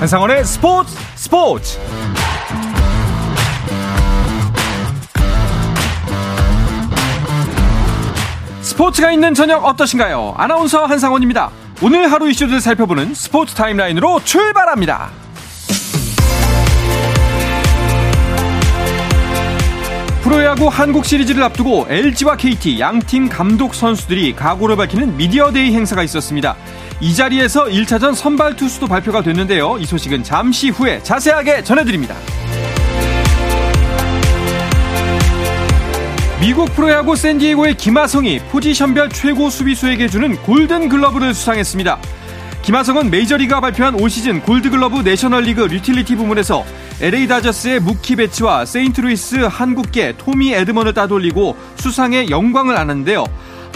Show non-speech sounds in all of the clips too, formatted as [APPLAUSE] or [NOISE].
한상원의 스포츠 스포츠 스포츠가 있는 저녁 어떠신가요? 아나운서 한상원입니다. 오늘 하루 이슈들 살펴보는 스포츠 타임라인으로 출발합니다. 프로야구 한국 시리즈를 앞두고 LG와 KT 양팀 감독 선수들이 각오를 밝히는 미디어데이 행사가 있었습니다. 이 자리에서 1차전 선발 투수도 발표가 됐는데요. 이 소식은 잠시 후에 자세하게 전해드립니다. 미국 프로야구 샌디에고의 김하성이 포지션별 최고 수비수에게 주는 골든 글러브를 수상했습니다. 김하성은 메이저리그가 발표한 올 시즌 골드글러브 내셔널리그 유틸리티 부문에서 LA 다저스의 무키 베츠와 세인트루이스 한국계 토미 에드먼을 따돌리고 수상의 영광을 안았는데요.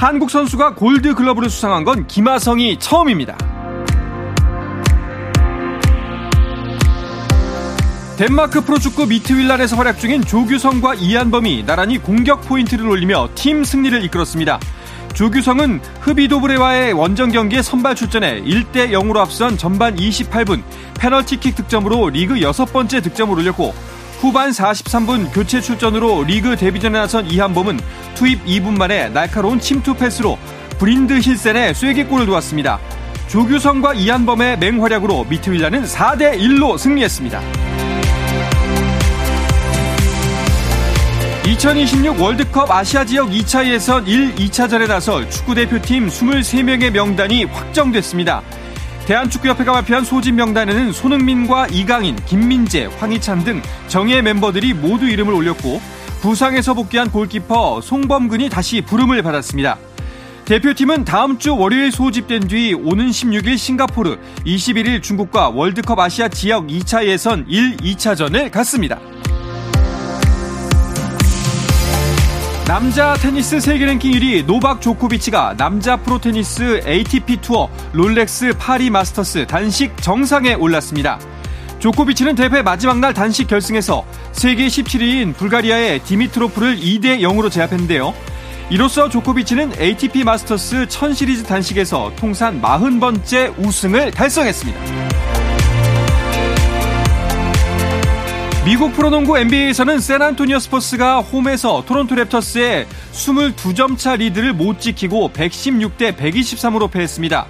한국 선수가 골드 글러브를 수상한 건 김하성이 처음입니다. 덴마크 프로축구 미트윌란에서 활약 중인 조규성과 이한범이 나란히 공격 포인트를 올리며 팀 승리를 이끌었습니다. 조규성은 흐비도브레와의 원정 경기에 선발 출전해 1대 0으로 앞선 전반 28분 페널티킥 득점으로 리그 여섯 번째 득점을 올렸고 후반 43분 교체 출전으로 리그 데뷔전에 나선 이한범은 투입 2분 만에 날카로운 침투 패스로 브린힐드센의 쐐기골을 도왔습니다. 조규성과 이한범의 맹활약으로 미트윌란은 4대 1로 승리했습니다. 2026 월드컵 아시아 지역 2차 예선 1, 2차전에 나설 축구대표팀 23명의 명단이 확정됐습니다. 대한축구협회가 발표한 소집 명단에는 손흥민과 이강인, 김민재, 황희찬 등 정예 멤버들이 모두 이름을 올렸고 부상에서 복귀한 골키퍼 송범근이 다시 부름을 받았습니다. 대표팀은 다음 주 월요일 소집된 뒤 오는 16일 싱가포르, 21일 중국과 월드컵 아시아 지역 2차 예선 1, 2차전을 갖습니다. 남자 테니스 세계 랭킹 1위 노박 조코비치가 남자 프로 테니스 ATP 투어 롤렉스 파리 마스터스 단식 정상에 올랐습니다. 조코비치는 대회 마지막 날 단식 결승에서 세계 17위인 불가리아의 디미트로프를 2대 0으로 제압했는데요. 이로써 조코비치는 ATP 마스터스 1000 시리즈 단식에서 통산 40번째 우승을 달성했습니다. 미국 프로농구 NBA에서는 샌안토니오 스포츠가 홈에서 토론토 랩터스에 22점 차 리드를 못 지키고 116대 123으로 패했습니다.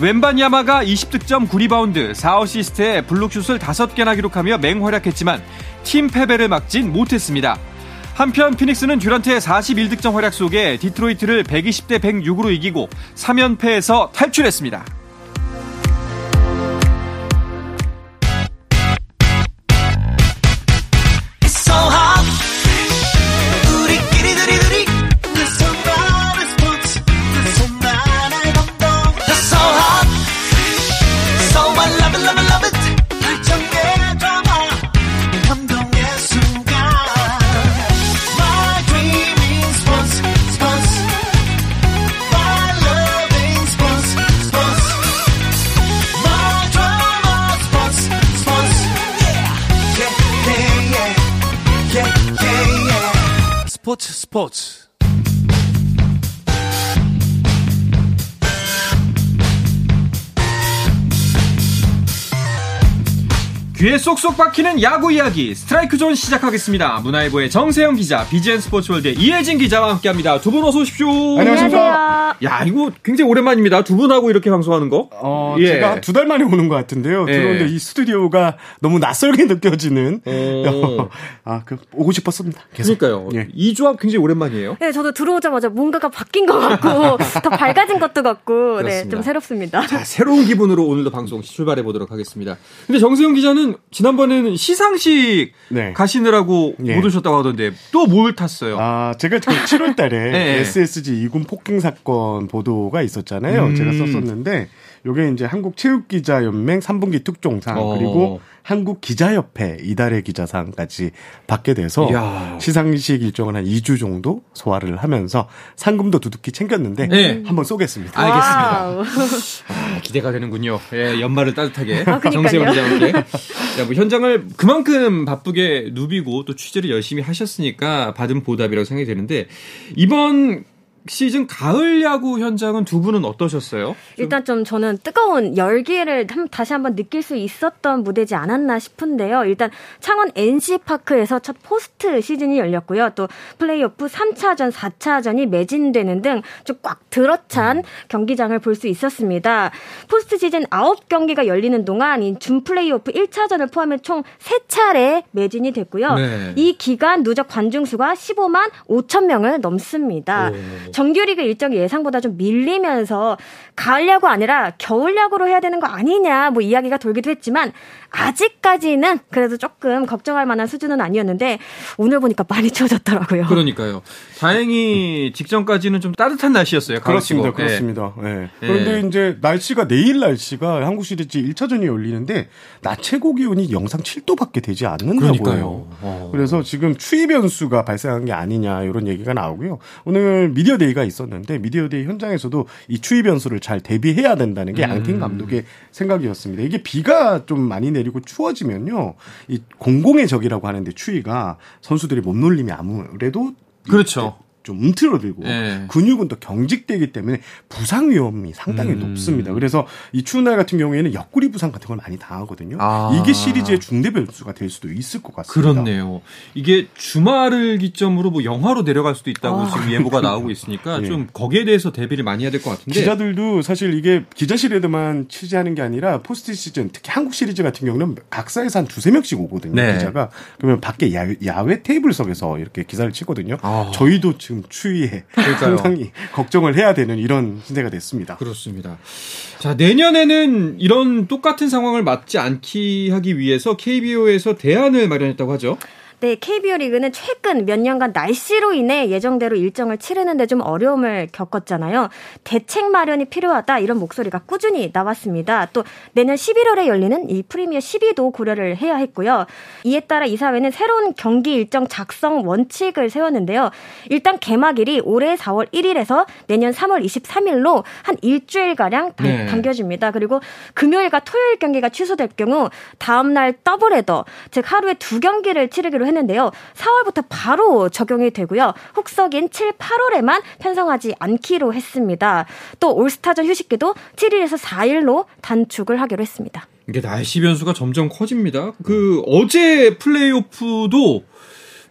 웸반야마가 20득점 9리바운드 4어시스트에 블록슛을 5개나 기록하며 맹활약했지만 팀 패배를 막진 못했습니다. 한편 피닉스는 듀란트의 41득점 활약 속에 디트로이트를 120대 106으로 이기고 3연패에서 탈출했습니다. 스 귀에 쏙쏙 박히는 야구 이야기 스트라이크 존 시작하겠습니다. 문화일보의 정세영 기자, 비지엔 스포츠월드의 이혜진 기자와 함께합니다. 두 분 어서 오십시오. 안녕하십니까. 야 이거 굉장히 오랜만입니다. 두 분하고 이렇게 방송하는 거. 어, 예. 제가 두 달 만에 오는 것 같은데요. 예. 들어오는데 이 스튜디오가 너무 낯설게 느껴지는. 어. [LAUGHS] 아, 그 오고 싶었습니다. 계속. 그러니까요. 예. 이 조합 굉장히 오랜만이에요. 네, 저도 들어오자마자 뭔가가 바뀐 것 같고 [LAUGHS] 더 밝아진 것도 같고, 네, 좀 새롭습니다. 자, 새로운 기분으로 오늘도 방송 출발해 보도록 하겠습니다. 근데 정세영 기자는 지난번에는 시상식 네. 가시느라고 네. 못 오셨다고 하던데 또 뭘 탔어요? 아, 제가 7월 달에 [LAUGHS] 네. SSG 이군 폭행 사건 보도가 있었잖아요. 음. 제가 썼었는데 요게 이제 한국 체육기자연맹 3분기 특종상 어. 그리고 한국 기자협회 이달의 기자상까지 받게 돼서 이야. 시상식 일정을 한 2주 정도 소화를 하면서 상금도 두둑히 챙겼는데 네. 한번 쏘겠습니다. 알겠습니다. 아, 기대가 되는군요. 예, 연말을 따뜻하게 아, 정세영 기자와 함께 자, 뭐 현장을 그만큼 바쁘게 누비고 또 취재를 열심히 하셨으니까 받은 보답이라고 생각이 되는데 이번 시즌 가을 야구 현장은 두 분은 어떠셨어요? 일단 좀 저는 뜨거운 열기를 다시 한번 느낄 수 있었던 무대지 않았나 싶은데요. 일단 창원 NC파크에서 첫 포스트 시즌이 열렸고요. 또 플레이오프 3차전, 4차전이 매진되는 등 좀 꽉 들어찬 음. 경기장을 볼 수 있었습니다. 포스트 시즌 9경기가 열리는 동안 준 플레이오프 1차전을 포함해 총 3차례 매진이 됐고요. 네. 이 기간 누적 관중 수가 15만 5천 명을 넘습니다. 오. 정규리그 일정이 예상보다 좀 밀리면서 가을 야구 아니라 겨울 야구로 해야 되는 거 아니냐 뭐 이야기가 돌기도 했지만 아직까지는 그래도 조금 걱정할 만한 수준은 아니었는데 오늘 보니까 많이 추워졌더라고요. 그러니까요. 다행히 직전까지는 좀 따뜻한 날씨였어요. 그렇습니다. 그렇습니다. 네. 네. 그런데 이제 날씨가 내일 날씨가 한국 시리즈 1차전이 열리는데 낮 최고 기온이 영상 7도밖에 되지 않는다고 해요. 어. 그래서 지금 추위 변수가 발생한 게 아니냐 이런 얘기가 나오고요. 오늘 미디어 데이가 있었는데 미디어 데이 현장에서도 이 추위 변수를 잘 대비해야 된다는 게 음. 양팀 감독의 생각이었습니다. 이게 비가 좀 많이 내 리고 추워지면요. 이 공공의 적이라고 하는데 추위가 선수들이 몸놀림이 아무래도 그렇죠. 좀 움츠러들고 네. 근육은 또 경직되기 때문에 부상 위험이 상당히 음. 높습니다. 그래서 이 추운 날 같은 경우에는 옆구리 부상 같은 걸 많이 당하거든요. 아. 이게 시리즈의 중대 변수가 될 수도 있을 것 같습니다. 그렇네요. 이게 주말을 기점으로 뭐 영화로 내려갈 수도 있다고 아. 지금 예보가 나오고 있으니까 네. [LAUGHS] 좀 거기에 대해서 대비를 많이 해야 될 것 같은데 기자들도 사실 이게 기자실에만 취재하는 게 아니라 포스트 시즌 특히 한국 시리즈 같은 경우는 각사에서 한 두세 명씩 오거든요. 네. 기자가 그러면 밖에 야외, 야외 테이블석에서 이렇게 기사를 치거든요. 아. 저희도 지금 추위에 [LAUGHS] 그러니까요. 상당히 걱정을 해야 되는 이런 신세가 됐습니다. 그렇습니다. 자, 내년에는 이런 똑같은 상황을 맞지 않기 하기 위해서 KBO에서 대안을 마련했다고 하죠. 네, KBO 리그는 최근 몇 년간 날씨로 인해 예정대로 일정을 치르는데 좀 어려움을 겪었잖아요. 대책 마련이 필요하다 이런 목소리가 꾸준히 나왔습니다. 또 내년 11월에 열리는 이 프리미어 12도 고려를 해야 했고요. 이에 따라 이사회는 새로운 경기 일정 작성 원칙을 세웠는데요. 일단 개막일이 올해 4월 1일에서 내년 3월 23일로 한 일주일 가량 네. 당겨집니다. 그리고 금요일과 토요일 경기가 취소될 경우 다음 날 더블헤더 즉 하루에 두 경기를 치르기로 했는데요. 4월부터 바로 적용이 되고요. 혹석인 7, 8월에만 편성하지 않기로 했습니다. 또 올스타전 휴식기도 7일에서 4일로 단축을 하기로 했습니다. 이게 날씨 변수가 점점 커집니다. 그 어제 플레이오프도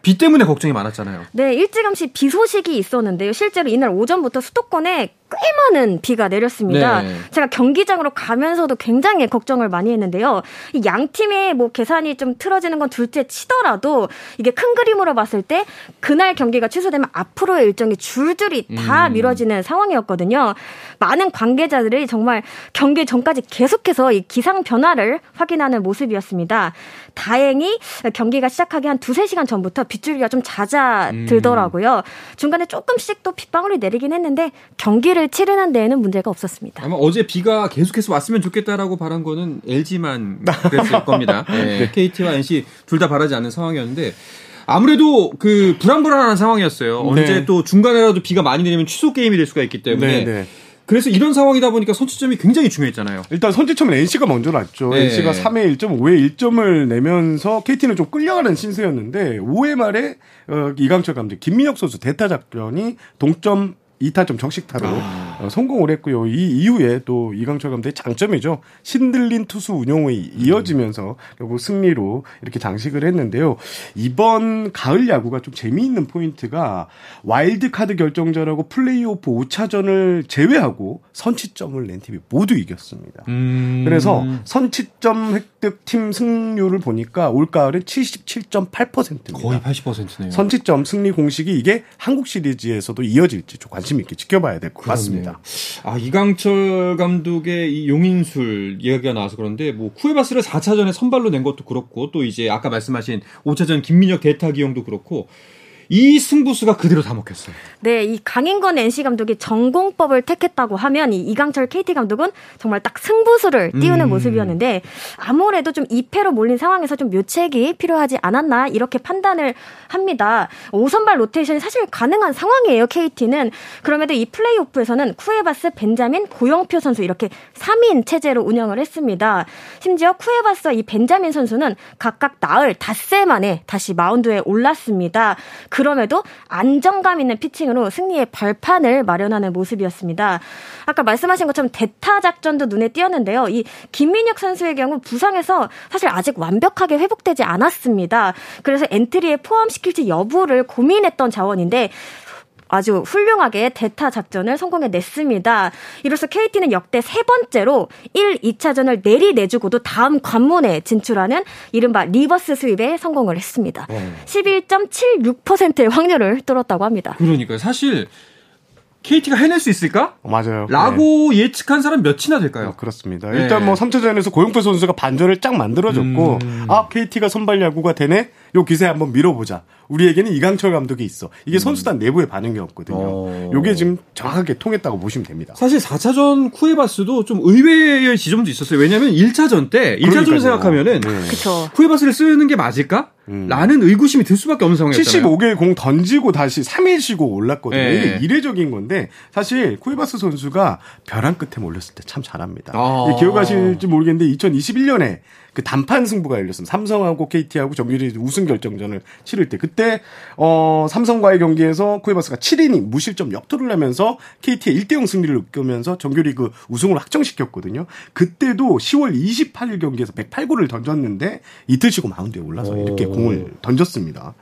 비 때문에 걱정이 많았잖아요. 네, 일찌감치 비 소식이 있었는데요. 실제로 이날 오전부터 수도권에 꽤 많은 비가 내렸습니다. 네. 제가 경기장으로 가면서도 굉장히 걱정을 많이 했는데요. 양 팀의 뭐 계산이 좀 틀어지는 건 둘째 치더라도 이게 큰 그림으로 봤을 때 그날 경기가 취소되면 앞으로의 일정이 줄줄이 다 음. 미뤄지는 상황이었거든요. 많은 관계자들이 정말 경기 전까지 계속해서 이 기상 변화를 확인하는 모습이었습니다. 다행히 경기가 시작하기 한 두세 시간 전부터 빗줄기가 좀 잦아들더라고요. 음. 중간에 조금씩 또 빗방울이 내리긴 했는데 경기를 경기를 치르는 데에는 문제가 없었습니다. 아마 어제 비가 계속해서 왔으면 좋겠다라고 바란 거는 LG만 그랬을 겁니다. [LAUGHS] 네, 네. KT와 NC 둘 다 바라지 않는 상황이었는데 아무래도 그 불안불안한 상황이었어요. 네. 언제 또 중간에라도 비가 많이 내리면 취소 게임이 될 수가 있기 때문에. 네, 네. 그래서 이런 상황이다 보니까 선취점이 굉장히 중요했잖아요. 일단 선취점은 NC가 먼저 났죠. 네. NC가 3회 1점, 5회 1점을 내면서 KT는 좀 끌려가는 신세였는데 5회 말에 어, 이강철 감독, 김민혁 선수 대타 작전이 동점 2타점 적식타로 아. 어, 성공을 했고요. 이 이후에 또 이강철 감독의 장점이죠. 신들린 투수 운용이 이어지면서 결국 승리로 이렇게 장식을 했는데요. 이번 가을 야구가 좀 재미있는 포인트가 와일드 카드 결정전하고 플레이오프 5차전을 제외하고 선취점을 낸 팀이 모두 이겼습니다. 음. 그래서 선취점 획득 팀 승률을 보니까 올가을은 77.8%입니다. 거의 80%네요. 선취점 승리 공식이 이게 한국 시리즈에서도 이어질지 좀 관심 있게 지켜봐야 될 것 같습니다. 아 이강철 감독의 이 용인술 이야기가 나와서 그런데 뭐 쿠에바스를 4차전에 선발로 낸 것도 그렇고 또 이제 아까 말씀하신 5차전 김민혁 대타 기용도 그렇고 이 승부수가 그대로 다 먹혔어요. 네, 이 강인권 NC 감독이 전공법을 택했다고 하면 이 이강철 KT 감독은 정말 딱 승부수를 띄우는 음. 모습이었는데 아무래도 좀 2패로 몰린 상황에서 좀 묘책이 필요하지 않았나 이렇게 판단을 합니다. 5선발 로테이션이 사실 가능한 상황이에요, KT는. 그럼에도 이 플레이오프에서는 쿠에바스, 벤자민, 고영표 선수 이렇게 3인 체제로 운영을 했습니다. 심지어 쿠에바스와 이 벤자민 선수는 각각 나흘 닷새 만에 다시 마운드에 올랐습니다. 그 럼에도 안정감 있는 피칭으로 승리의 발판을 마련하는 모습이었습니다. 아까 말씀하신 것처럼 대타 작전도 눈에 띄었는데요. 이 김민혁 선수의 경우 부상에서 사실 아직 완벽하게 회복되지 않았습니다. 그래서 엔트리에 포함시킬지 여부를 고민했던 자원인데 아주 훌륭하게 대타 작전을 성공해냈습니다. 이로써 KT는 역대 세 번째로 1, 2차전을 내리내주고도 다음 관문에 진출하는 이른바 reverse sweep에 성공을 했습니다. 어. 11.76%의 확률을 뚫었다고 합니다. 그러니까요. 사실 KT가 해낼 수 있을까? 맞아요. 라고 네. 예측한 사람 몇이나 될까요? 어, 그렇습니다. 네. 일단 뭐 3차전에서 고영표 선수가 반전을 쫙 만들어줬고, 음. 아, KT가 선발 야구가 되네? 요 기세 한번 밀어보자. 우리에게는 이강철 감독이 있어. 이게 음. 선수단 내부의 반응이었거든요. 어. 요게 지금 정확하게 통했다고 보시면 됩니다. 사실 4차전 쿠에바스도 좀 의외의 지점도 있었어요. 왜냐하면 1차전 때 1차전을 생각하면은 네. 쿠에바스를 쓰는 게 맞을까? 음. 라는 의구심이 들 수밖에 없는 상황이었잖아요. 75개 공 던지고 다시 3일 쉬고 올랐거든요. 네. 이게 이례적인 건데 사실 쿠에바스 선수가 벼랑 끝에 몰렸을 때 참 잘합니다. 아. 기억하실지 모르겠는데 2021년에 그 단판 승부가 열렸습니다. 삼성하고 KT하고 정규리 우승 결정전을 치를 때 그때 어 삼성과의 경기에서 쿠에바스가 7이닝 무실점 역투를 하면서 KT의 1대0 승리를 이끌면서 정규리그 우승을 확정시켰거든요. 그때도 10월 28일 경기에서 108구를 던졌는데 이틀 쉬고 마운드에 올라서 이렇게 공을 던졌습니다.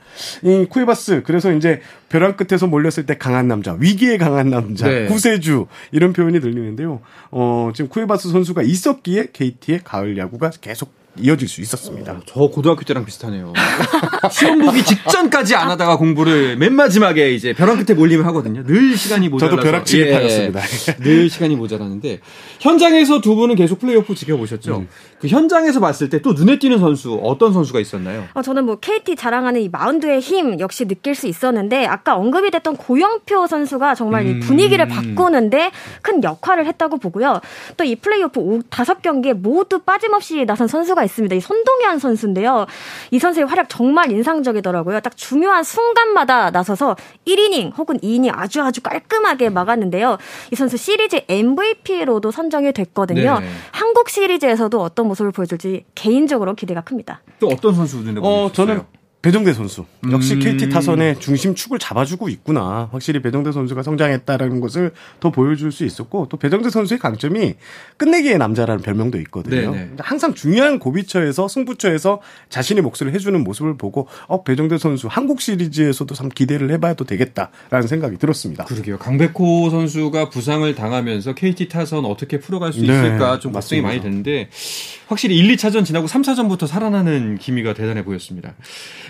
이 쿠에바스 그래서 이제 벼랑 끝에서 몰렸을 때 강한 남자, 위기에 강한 남자, 네. 구세주 이런 표현이 들리는데요. 어 지금 쿠에바스 선수가 있었기에 KT의 가을 야구가 계속 이어질 수 있었습니다. 어, 저 고등학교 때랑 비슷하네요. [LAUGHS] 시험 보기 직전까지 안 하다가 공부를 맨 마지막에 이제 벼랑 끝에 몰리면 하거든요. 늘 시간이 모자라서. 저도 벼락치기파였습니다. 예, [LAUGHS] 늘 시간이 모자라는데 현장에서 두 분은 계속 플레이오프 지켜보셨죠? 음. 그 현장에서 봤을 때 또 눈에 띄는 선수 어떤 선수가 있었나요? 어, 저는 뭐 KT 자랑하는 이 마운드의 힘 역시 느낄 수 있었는데 아까 언급이 됐던 고영표 선수가 정말 음. 이 분위기를 바꾸는데 큰 역할을 했다고 보고요. 또 이 플레이오프 다섯 경기에 모두 빠짐없이 나선 선수가 있습니다. 이 손동현 선수인데요. 이 선수의 활약 정말 인상적이더라고요. 딱 중요한 순간마다 나서서 1이닝 혹은 2이닝 아주 아주 깔끔하게 막았는데요. 이 선수 시리즈 MVP로도 선정이 됐거든요. 네. 한국 시리즈에서도 어떤 모습을 보여줄지 개인적으로 기대가 큽니다. 또 어떤 선수 눈에 보이셨어요? 어, 저는 배정대 선수 역시 음. KT 타선의 중심 축을 잡아주고 있구나. 확실히 배정대 선수가 성장했다라는 것을 더 보여줄 수 있었고 또 배정대 선수의 강점이 끝내기의 남자라는 별명도 있거든요. 네네. 네. 항상 중요한 고비처에서 승부처에서 자신의 몫을 해주는 모습을 보고 어 배정대 선수 한국 시리즈에서도 참 기대를 해봐도 되겠다라는 생각이 들었습니다. 그러게요. 강백호 선수가 부상을 당하면서 KT 타선 어떻게 풀어갈 수 네, 있을까 네, 좀 걱정이 많이 되는데 확실히 1, 2차전 지나고 3차전부터 살아나는 기미가 대단해 보였습니다.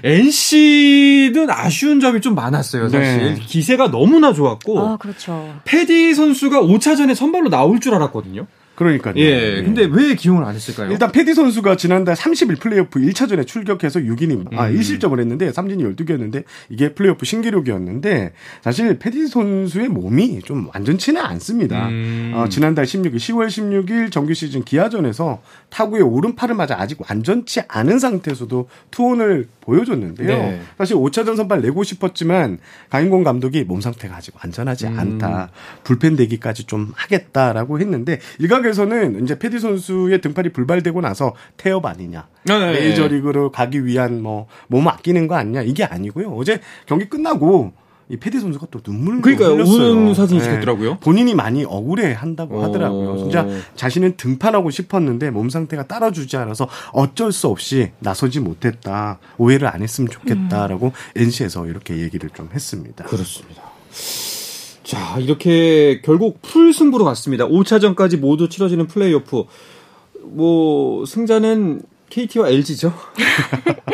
NC는 아쉬운 점이 좀 많았어요, 사실. 네. 기세가 너무나 좋았고. 아, 그렇죠. 패디 선수가 5차전에 선발로 나올 줄 알았거든요. 그러니까요. 예. 예. 근데 왜 기용을 안 했을까요? 일단 패디 선수가 지난달 30일 플레이오프 1차전에 출격해서 6이닝, 아, 음. 아, 1실점을 했는데 삼진이 12개였는데 이게 플레이오프 신기록이었는데 사실 패디 선수의 몸이 좀 완전치는 않습니다. 음. 어, 지난달 16일, 10월 16일 정규 시즌 기아전에서 타구의 오른팔을 맞아 아직 완전치 않은 상태에서도 투혼을 보여줬는데요. 네. 사실 5차전 선발 내고 싶었지만 강인권 감독이 몸 상태가 아직 완전하지 음. 않다. 불펜 대기까지 좀 하겠다라고 했는데 일각에 서는 이제 패디 선수의 등팔이 불발되고 나서 태업 아니냐. 네. 네. 메이저리그로 가기 위한 뭐 몸 아끼는 거 아니냐. 이게 아니고요. 어제 경기 끝나고 이 패디 선수가 또 눈물을 그러니까 우는 사진 찍혔더라고요. 네. 본인이 많이 억울해 한다고 어. 하더라고요. 진짜 자신은 등판하고 싶었는데 몸 상태가 따라주지 않아서 어쩔 수 없이 나서지 못했다. 오해를 안 했으면 좋겠다라고 음. NC에서 이렇게 얘기를 좀 했습니다. 그렇습니다. 자, 이렇게 결국 풀 승부로 갔습니다. 5차전까지 모두 치러지는 플레이오프. 뭐 승자는 KT와 LG죠. [LAUGHS]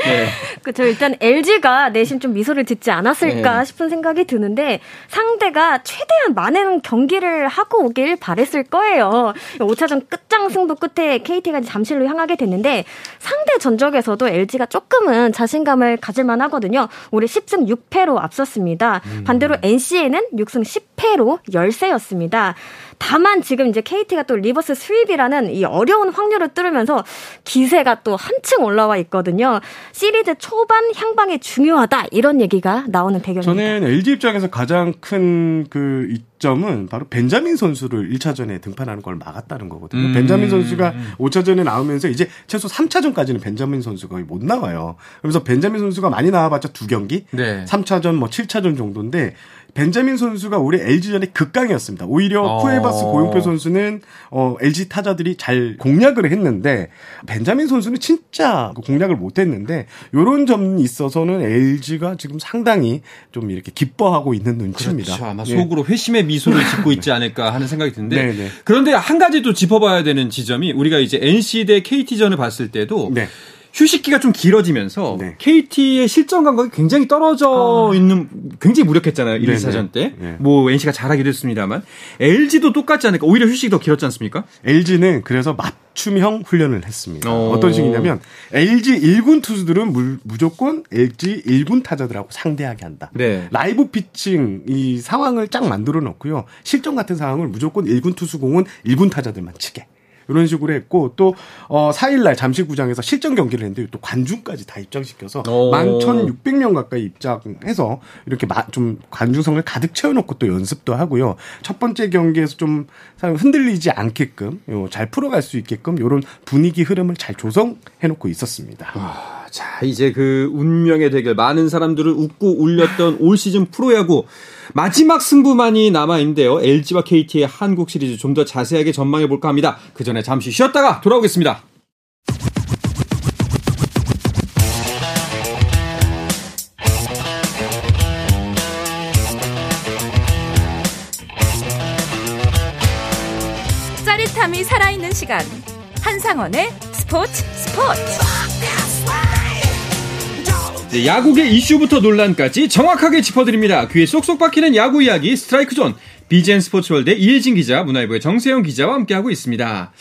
네. 그렇죠. 일단 LG가 내심 좀 미소를 짓지 않았을까 네. 싶은 생각이 드는데 상대가 최대한 많은 경기를 하고 오길 바랬을 거예요. 5차전 끝장 승부 끝에 KT가 잠실로 향하게 됐는데 상대 전적에서도 LG가 조금은 자신감을 가질 만하거든요. 올해 10승 6패로 앞섰습니다. 음. 반대로 NC에는 6승 10패로 열세였습니다. 다만 지금 이제 KT가 또 reverse sweep이라는 이 어려운 확률을 뚫으면서 기세가 또 한층 올라와 있거든요. 시리즈 초반 향방이 중요하다 이런 얘기가 나오는 대결입니다. 저는 LG 입장에서 가장 큰그 득점은 바로 벤자민 선수를 1차전에 등판하는 걸 막았다는 거거든요. 음. 벤자민 선수가 5차전에 나오면서 이제 최소 3차전까지는 벤자민 선수가 못 나와요. 그래서 벤자민 선수가 많이 나와봤자 두 경기, 네. 3차전 뭐 7차전 정도인데 벤자민 선수가 올해 LG전에 극강이었습니다. 오히려 어. 쿠에바스 고용표 선수는 어, LG 타자들이 잘 공략을 했는데 벤자민 선수는 진짜 공략을 못했는데 이런 점이 있어서는 LG가 지금 상당히 좀 이렇게 기뻐하고 있는 눈치입니다. 그렇죠. 아마 네. 속으로 회심의 미소를 [LAUGHS] 짓고 있지 않을까 하는 생각이 드는데 네, 네. 그런데 한 가지 또 짚어봐야 되는 지점이 우리가 이제 NC 대 KT전을 봤을 때도 네. 휴식기가 좀 길어지면서 네. KT의 실전 감각이 굉장히 떨어져 아. 있는 굉장히 무력했잖아요. 1, 2사전 때. 네. 뭐 NC가 잘하기도 했습니다만 LG도 똑같지 않을까? 오히려 휴식이 더 길었지 않습니까? LG는 그래서 맞춤형 훈련을 했습니다. 어. 떤 식이냐면 LG 1군 투수들은 무, 무조건 LG 1군 타자들하고 상대하게 한다. 네. 라이브 피칭 이 상황을 쫙 만들어 놓고요. 실전 같은 상황을 무조건 1군 투수공은 1군 타자들만 치게. 이런 식으로 했고 또 어, 4일날 잠실구장에서 실전 경기를 했는데 또 관중까지 다 입장시켜서 11,600명 가까이 입장해서 이렇게 마, 좀 관중성을 가득 채워놓고 또 연습도 하고요. 첫 번째 경기에서 좀 흔들리지 않게끔 요, 잘 풀어갈 수 있게끔 이런 분위기 흐름을 잘 조성해놓고 있었습니다. 아, 자 이제 그 운명의 대결 많은 사람들을 웃고 울렸던 올 시즌 프로야구 마지막 승부만이 남아 있는데요. LG와 KT의 한국 시리즈 좀 더 자세하게 전망해 볼까 합니다. 그 전에 잠시 쉬었다가 돌아오겠습니다. 짜릿함이 살아있는 시간. 한상원의 스포츠 스포츠. 네, 야구계 이슈부터 논란까지 정확하게 짚어드립니다. 귀에 쏙쏙 박히는 야구 이야기 스트라이크 존. 비즈앤스포츠월드 이혜진 기자, 문화일보의 정세영 기자와 함께하고 있습니다.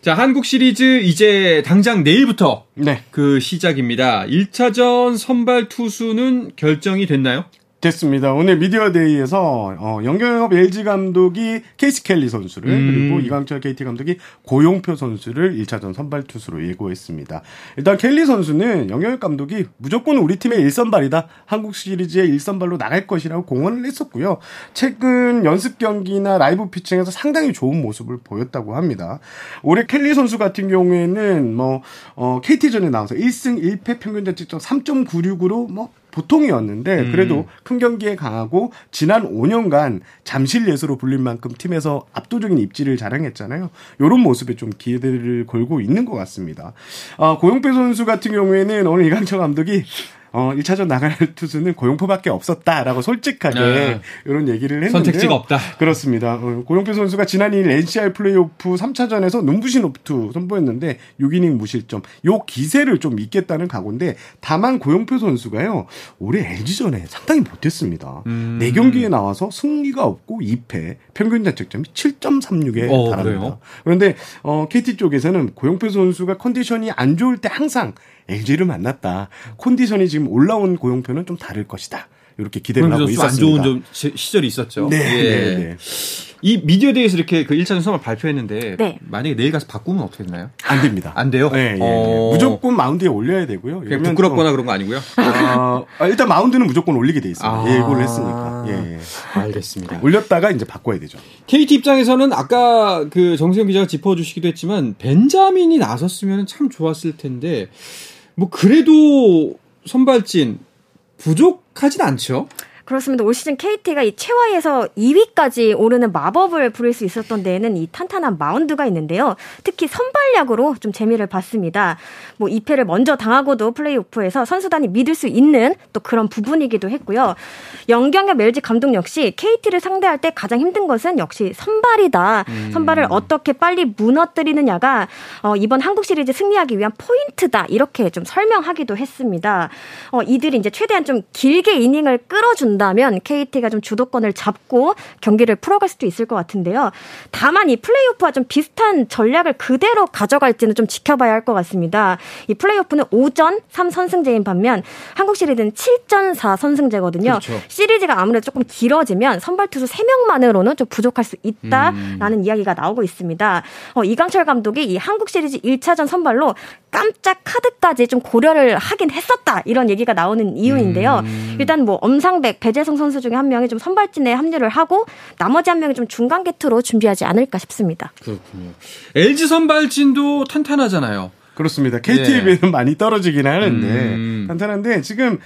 자, 한국 시리즈 이제 당장 내일부터 네. 그 시작입니다. 1차전 선발 투수는 결정이 됐나요? 됐습니다. 오늘 media day에서 어, 염경엽 LG 감독이 케이시 켈리 선수를 음. 그리고 이강철 KT 감독이 고영표 선수를 1차전 선발 투수로 예고했습니다. 일단 켈리 선수는 염경엽 감독이 무조건 우리 팀의 1선발이다. 한국 시리즈의 1선발로 나갈 것이라고 공언을 했었고요. 최근 연습 경기나 live pitching에서 상당히 좋은 모습을 보였다고 합니다. 올해 켈리 선수 같은 경우에는 뭐 어, KT전에 나와서 1승 1패 평균 자책점 3.96으로 뭐 보통이었는데 음. 그래도 큰 경기에 강하고 지난 5년간 잠실 예수로 불릴 만큼 팀에서 압도적인 입지를 자랑했잖아요. 이런 모습에 좀 기대를 걸고 있는 것 같습니다. 아, 고용배 선수 같은 경우에는 오늘 이강철 감독이 어, 1차전 나갈 [LAUGHS] 투수는 고용표밖에 없었다라고 솔직하게 네. 이런 얘기를 했는데 선택지가 없다. 그렇습니다. 어, 고용표 선수가 지난 2일 NCR 플레이오프 3차전에서 눈부신 오프투 선보였는데 6이닝 무실점. 요 기세를 좀 잇겠다는 각오인데 다만 고용표 선수가요. 올해 LG전에 상당히 못했습니다. 음. 4경기에 나와서 승리가 없고 2패, 평균 자책점이 7.36에 어, 달합니다. 그래요? 그런데 어, KT 쪽에서는 고용표 선수가 컨디션이 안 좋을 때 항상 LG를 만났다. 컨디션이 지금 올라온 고용표는 좀 다를 것이다. 이렇게 기대를 하고 있었습니다. 안 좋은 좀 시절이 있었죠. 네, 예. 네, 네. 이 미디어 데이에서 이렇게 그 1차전 선을 발표했는데 네. 만약에 내일 가서 바꾸면 어떻게 되나요? 안 됩니다. 안 돼요? 네, 예, 어... 무조건 마운드에 올려야 되고요. 부끄럽거나 또, 그런 거 아니고요? 어, 일단 마운드는 무조건 올리게 돼 있습니다. 아... 예고를 했으니까. 예, 예. 알겠습니다. 올렸다가 이제 바꿔야 되죠. KT 입장에서는 아까 그 정세영 기자가 짚어주시기도 했지만 벤자민이 나섰으면 참 좋았을 텐데 뭐 그래도 선발진 부족하진 않죠. 그렇습니다. 올 시즌 KT가 이 최하위에서 2위까지 오르는 마법을 부릴 수 있었던 데에는 이 탄탄한 마운드가 있는데요. 특히 선발약으로 좀 재미를 봤습니다. 뭐 2패를 먼저 당하고도 플레이오프에서 선수단이 믿을 수 있는 또 그런 부분이기도 했고요. 영경엽 LG 감독 역시 KT를 상대할 때 가장 힘든 것은 역시 선발이다. 음. 선발을 어떻게 빨리 무너뜨리느냐가 어, 이번 한국 시리즈 승리하기 위한 포인트다. 이렇게 좀 설명하기도 했습니다. 어, 이들이 이제 최대한 좀 길게 이닝을 끌어준 된다면 KT가 좀 주도권을 잡고 경기를 풀어갈 수도 있을 것 같은데요. 다만 이 플레이오프와 좀 비슷한 전략을 그대로 가져갈지는 좀 지켜봐야 할 것 같습니다. 이 플레이오프는 5전 3선승제인 반면 한국 시리즈는 7전 4선승제거든요. 그렇죠. 시리즈가 아무래도 조금 길어지면 선발 투수 3명만으로는 좀 부족할 수 있다라는 음. 이야기가 나오고 있습니다. 어, 이강철 감독이 이 한국 시리즈 1차전 선발로 깜짝 카드까지 좀 고려를 하긴 했었다. 이런 얘기가 나오는 이유인데요. 음. 일단 뭐 엄상백 배재성 선수 중에 한 명이 좀 선발진에 합류를 하고 나머지 한 명이 좀 중간 게트로 준비하지 않을까 싶습니다. 그렇군요. LG 선발진도 탄탄하잖아요. 그렇습니다. KT에 비해는 예. 많이 떨어지긴 하는데 음. 탄탄한데 지금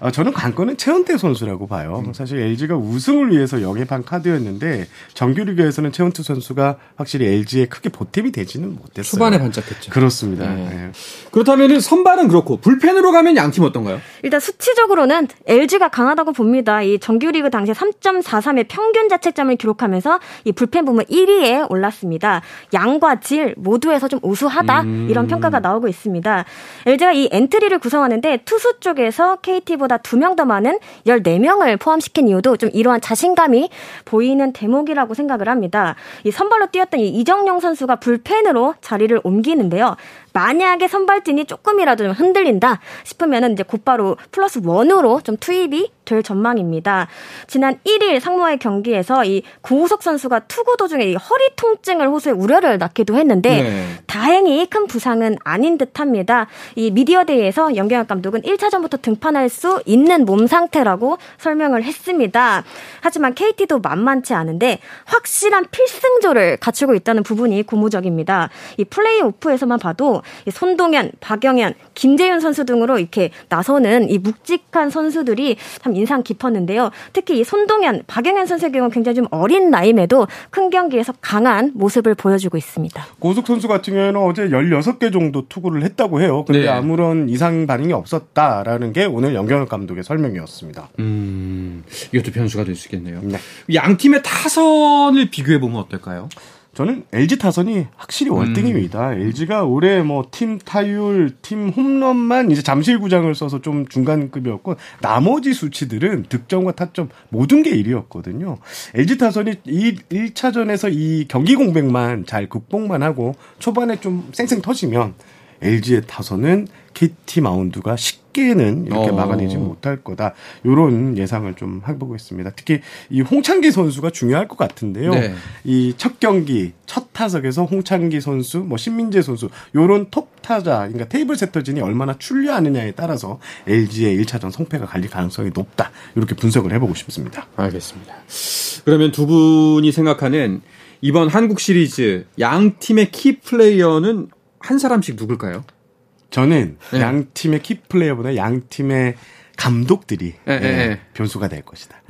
어, 저는 관건은 최원태 선수라고 봐요. 음. 사실 LG가 우승을 위해서 영입한 카드였는데 정규리그에서는 최원태 선수가 확실히 LG에 크게 보탬이 되지는 못했어요. 초반에 반짝했죠. 그렇습니다. 네. 네. 그렇다면 선발은 그렇고 불펜으로 가면 양팀 어떤가요? 일단 수치적으로는 LG가 강하다고 봅니다. 이 정규리그 당시 3.43의 평균 자책점을 기록하면서 이 불펜 부문 1위에 올랐습니다. 양과 질 모두에서 좀 우수하다 음. 이런 평가가 나오고 있습니다. LG가 이 엔트리를 구성하는데 투수 쪽에서 KT보다 보다 2명 더 많은 14명을 포함시킨 이유도 좀 이러한 자신감이 보이는 대목이라고 생각을 합니다. 이 선발로 뛰었던 이 이정용 선수가 불펜으로 자리를 옮기는데요. 만약에 선발진이 조금이라도 좀 흔들린다 싶으면은 이제 곧바로 플러스 원으로 좀 투입이 될 전망입니다. 지난 1일 상무와의 경기에서 이 고우석 선수가 투구 도중에 이 허리 통증을 호소해 우려를 낳기도 했는데 네. 다행히 큰 부상은 아닌 듯합니다. 이 미디어데이에서 연경엽 감독은 1차전부터 등판할 수 있는 몸 상태라고 설명을 했습니다. 하지만 KT도 만만치 않은데 확실한 필승조를 갖추고 있다는 부분이 고무적입니다. 이 플레이오프에서만 봐도 손동현, 박영현, 김재윤 선수 등으로 이렇게 나서는 이 묵직한 선수들이 참 인상 깊었는데요. 특히 이 손동현, 박영현 선수의 경우 굉장히 좀 어린 나이임에도 큰 경기에서 강한 모습을 보여주고 있습니다. 고숙 선수 같은 경우에는 어제 16개 정도 투구를 했다고 해요. 근데 네. 아무런 이상 반응이 없었다라는 게 오늘 연경혁 감독의 설명이었습니다. 음, 이것도 변수가 될 수 있겠네요. 네. 양 팀의 타선을 비교해 보면 어떨까요? 저는 LG 타선이 확실히 월등입니다. 음. LG가 올해 뭐 팀 타율, 팀 홈런만 이제 잠실구장을 써서 좀 중간급이었고 나머지 수치들은 득점과 타점 모든 게 1위였거든요. LG 타선이 이 1차전에서 이 경기 공백만 잘 극복만 하고 초반에 좀 쌩쌩 터지면 LG의 타선은 KT 마운드가 쉽게는 이렇게 어. 막아내지 못할 거다. 요런 예상을 좀 해보고 있습니다. 특히 이 홍창기 선수가 중요할 것 같은데요. 네. 이첫 경기 첫 타석에서 홍창기 선수, 뭐 신민재 선수 요런 톱 타자, 그러니까 테이블 세터진이 얼마나 출류하느냐에 따라서 LG의 1차전 성패가 갈릴 가능성이 높다. 이렇게 분석을 해보고 싶습니다. 알겠습니다. 그러면 두 분이 생각하는 이번 한국 시리즈 양 팀의 키 플레이어는 한 사람씩 누굴까요? 저는 네. 양 팀의 키플레이어보다 양 팀의 감독들이 네, 네, 네. 변수가 될 것이다.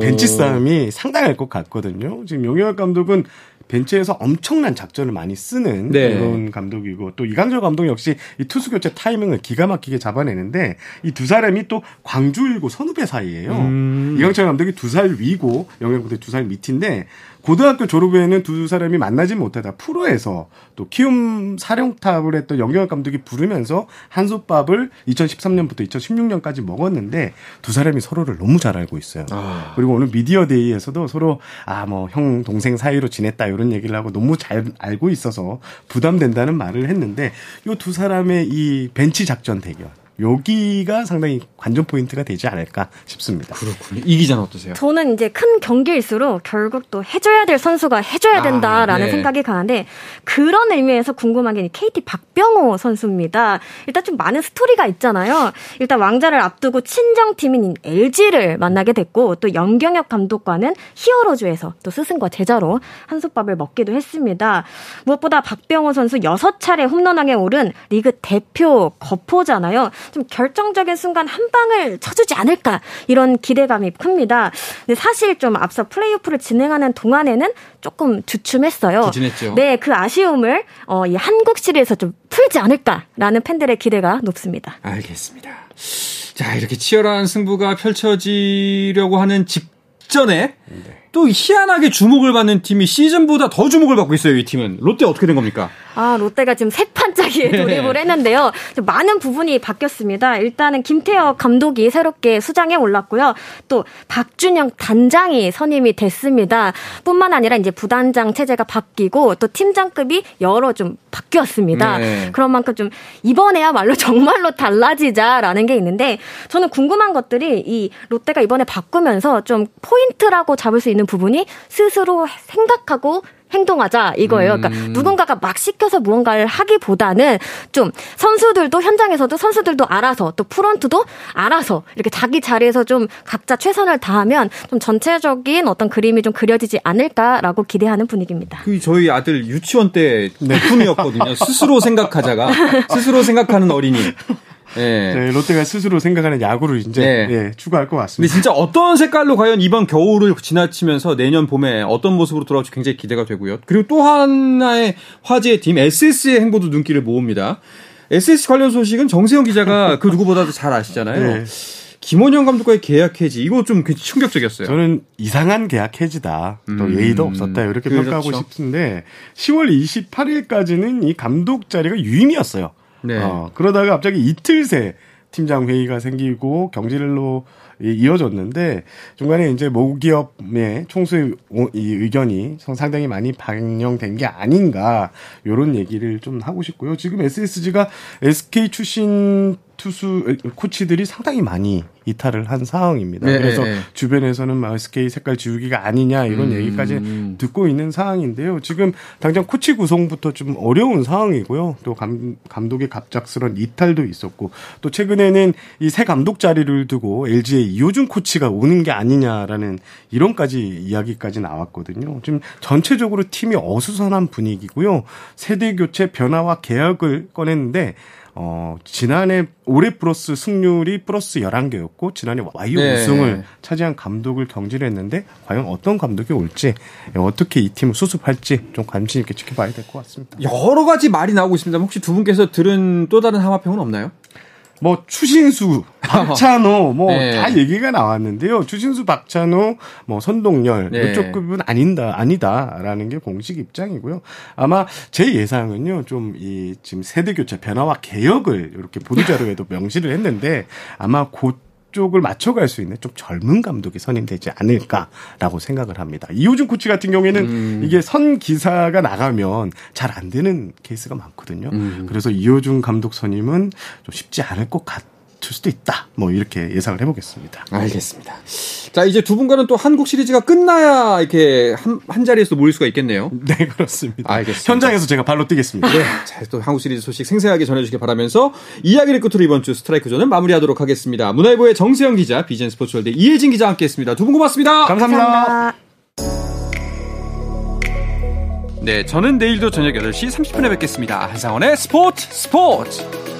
벤치 싸움이 상당할 것 같거든요. 지금 용혁 감독은 벤치에서 엄청난 작전을 많이 쓰는 네. 그런 감독이고 또 이강철 감독 역시 이 투수 교체 타이밍을 기가 막히게 잡아내는데 이 두 사람이 또 광주일고 선후배 사이예요. 음. 이강철 감독이 두 살 위고 영영 감독이 두 살 밑인데 고등학교 졸업 후에는 두 사람이 만나지 못하다 프로에서 또 키움 사령탑을 했던 염경엽 감독이 부르면서 한솥밥을 2013년부터 2016년까지 먹었는데 두 사람이 서로를 너무 잘 알고 있어요. 아. 그리고 오늘 media day에서도 서로 아 뭐 형 동생 사이로 지냈다 이런 얘기를 하고 너무 잘 알고 있어서 부담된다는 말을 했는데 이두 사람의 이 벤치 작전 대결 여기가 상당히 관전 포인트가 되지 않을까 싶습니다. 그렇군요. 이 기자는 어떠세요? 저는 이제 큰 경기일수록 결국 또 해줘야 될 선수가 해줘야 아, 된다라는 아, 네. 생각이 강한데 그런 의미에서 궁금한 게 KT 박병호 선수입니다. 일단 좀 많은 스토리가 있잖아요. 일단 왕자를 앞두고 친정팀인 LG를 만나게 됐고 또 연경엽 감독과는 히어로즈에서 또 스승과 제자로 한솥밥을 먹기도 했습니다. 무엇보다 박병호 선수 6차례 홈런왕에 오른 리그 대표 거포잖아요. 좀 결정적인 순간 한 방을 쳐주지 않을까 이런 기대감이 큽니다. 근데 사실 좀 앞서 플레이오프를 진행하는 동안에는 조금 주춤했어요. 부진했죠. 네, 그 아쉬움을 어, 이 한국 시리에서 좀 풀지 않을까라는 팬들의 기대가 높습니다. 알겠습니다. 자, 이렇게 치열한 승부가 펼쳐지려고 하는 직전에 네. 또 희한하게 주목을 받는 팀이 시즌보다 더 주목을 받고 있어요, 이 팀은. 롯데 어떻게 된 겁니까? 아, 롯데가 지금 세 판짜기에 네. 돌입을 했는데요. 많은 부분이 바뀌었습니다. 일단은 김태혁 감독이 새롭게 수장에 올랐고요. 또 박준영 단장이 선임이 됐습니다. 뿐만 아니라 이제 부단장 체제가 바뀌고 또 팀장급이 여러 좀 바뀌었습니다. 네. 그런 만큼 좀 이번에야말로 정말로 달라지자라는 게 있는데 저는 궁금한 것들이 이 롯데가 이번에 바꾸면서 좀 포인트라고 잡을 수 있는 있는 부분이 스스로 생각하고 행동하자 이거예요. 그러니까 음. 누군가가 막 시켜서 무언가를 하기보다는 좀 선수들도 현장에서도 선수들도 알아서 또 프런트도 알아서 이렇게 자기 자리에서 좀 각자 최선을 다하면 좀 전체적인 어떤 그림이 좀 그려지지 않을까라고 기대하는 분위기입니다. 그 저희 아들 유치원 때 내품이었거든요. 스스로 생각하자가 스스로 생각하는 어린이. 네. 네. 롯데가 스스로 생각하는 야구를 이제 네. 네, 추구할 것 같습니다. 근데 진짜 어떤 색깔로 과연 이번 겨울을 지나치면서 내년 봄에 어떤 모습으로 돌아올지 굉장히 기대가 되고요. 그리고 또 하나의 화제의 팀 SS의 행보도 눈길을 모읍니다. SS 관련 소식은 정세영 기자가 [LAUGHS] 그 누구보다도 잘 아시잖아요. 네. 김원영 감독과의 계약 해지 이거 좀 충격적이었어요. 저는 이상한 계약 해지다. 또 음, 예의도 없었다. 이렇게 그렇죠. 평가하고 싶은데 10월 28일까지는 이 감독 자리가 유임이었어요. 네. 어, 그러다가 갑자기 이틀 새 팀장 회의가 생기고 경질로 이어졌는데 중간에 이제 모기업의 총수의 이 의견이 상당히 많이 반영된 게 아닌가 요런 얘기를 좀 하고 싶고요. 지금 SSG가 SK 출신 투수 코치들이 상당히 많이 이탈을 한 상황입니다. 네, 그래서 네, 네. 주변에서는 막 SK 색깔 지우기가 아니냐 이런 음. 얘기까지 듣고 있는 상황인데요. 지금 당장 코치 구성부터 좀 어려운 상황이고요. 또 감, 감독의 갑작스런 이탈도 있었고 또 최근에는 이 새 감독 자리를 두고 LG의 이호준 코치가 오는 게 아니냐라는 이런까지 이야기까지 나왔거든요. 지금 전체적으로 팀이 어수선한 분위기고요. 세대 교체 변화와 계약을 꺼냈는데 어, 지난해 올해 플러스 승률이 플러스 11개였고 지난해 와이오 네. 우승을 차지한 감독을 경질을 했는데 과연 어떤 감독이 올지 어떻게 이 팀을 수습할지 좀 관심 있게 지켜봐야 될 것 같습니다. 여러 가지 말이 나오고 있습니다. 혹시 두 분께서 들은 또 다른 하마평은 없나요? 뭐 추신수, [LAUGHS] 박찬호 뭐다 네. 얘기가 나왔는데요. 추신수, 박찬호, 뭐 선동열 네. 이쪽 급은 아닌다 아니다라는 게 공식 입장이고요. 아마 제 예상은요. 좀 이 지금 세대 교체 변화와 개혁을 이렇게 보도 자료에도 [LAUGHS] 명시를 했는데 아마 곧 쪽을 맞춰갈 수 있는 좀 젊은 감독이 선임되지 않을까라고 생각을 합니다. 이호준 코치 같은 경우에는 음. 이게 선 기사가 나가면 잘 안 되는 케이스가 많거든요. 음. 그래서 이호준 감독 선임은 좀 쉽지 않을 것 같. 칠 수도 있다. 뭐 이렇게 예상을 해보겠습니다. 알겠습니다. 자 이제 두 분과는 또 한국 시리즈가 끝나야 이렇게 한, 한 자리에서 모일 수가 있겠네요. [LAUGHS] 네 그렇습니다. 알겠습니다. 현장에서 제가 발로 뛰겠습니다. 네. 자또 한국 시리즈 소식 생생하게 전해주시기 바라면서 이야기를 끝으로 이번 주 스트라이크 존은 마무리하도록 하겠습니다. 문화일보의 정세영 기자, 비즈앤스포츠월드 이혜진 기자 함께했습니다. 두 분 고맙습니다. 감사합니다. 감사합니다. 네, 저는 내일도 저녁 8시 30분에 뵙겠습니다. 한상원의 스포츠 스포츠!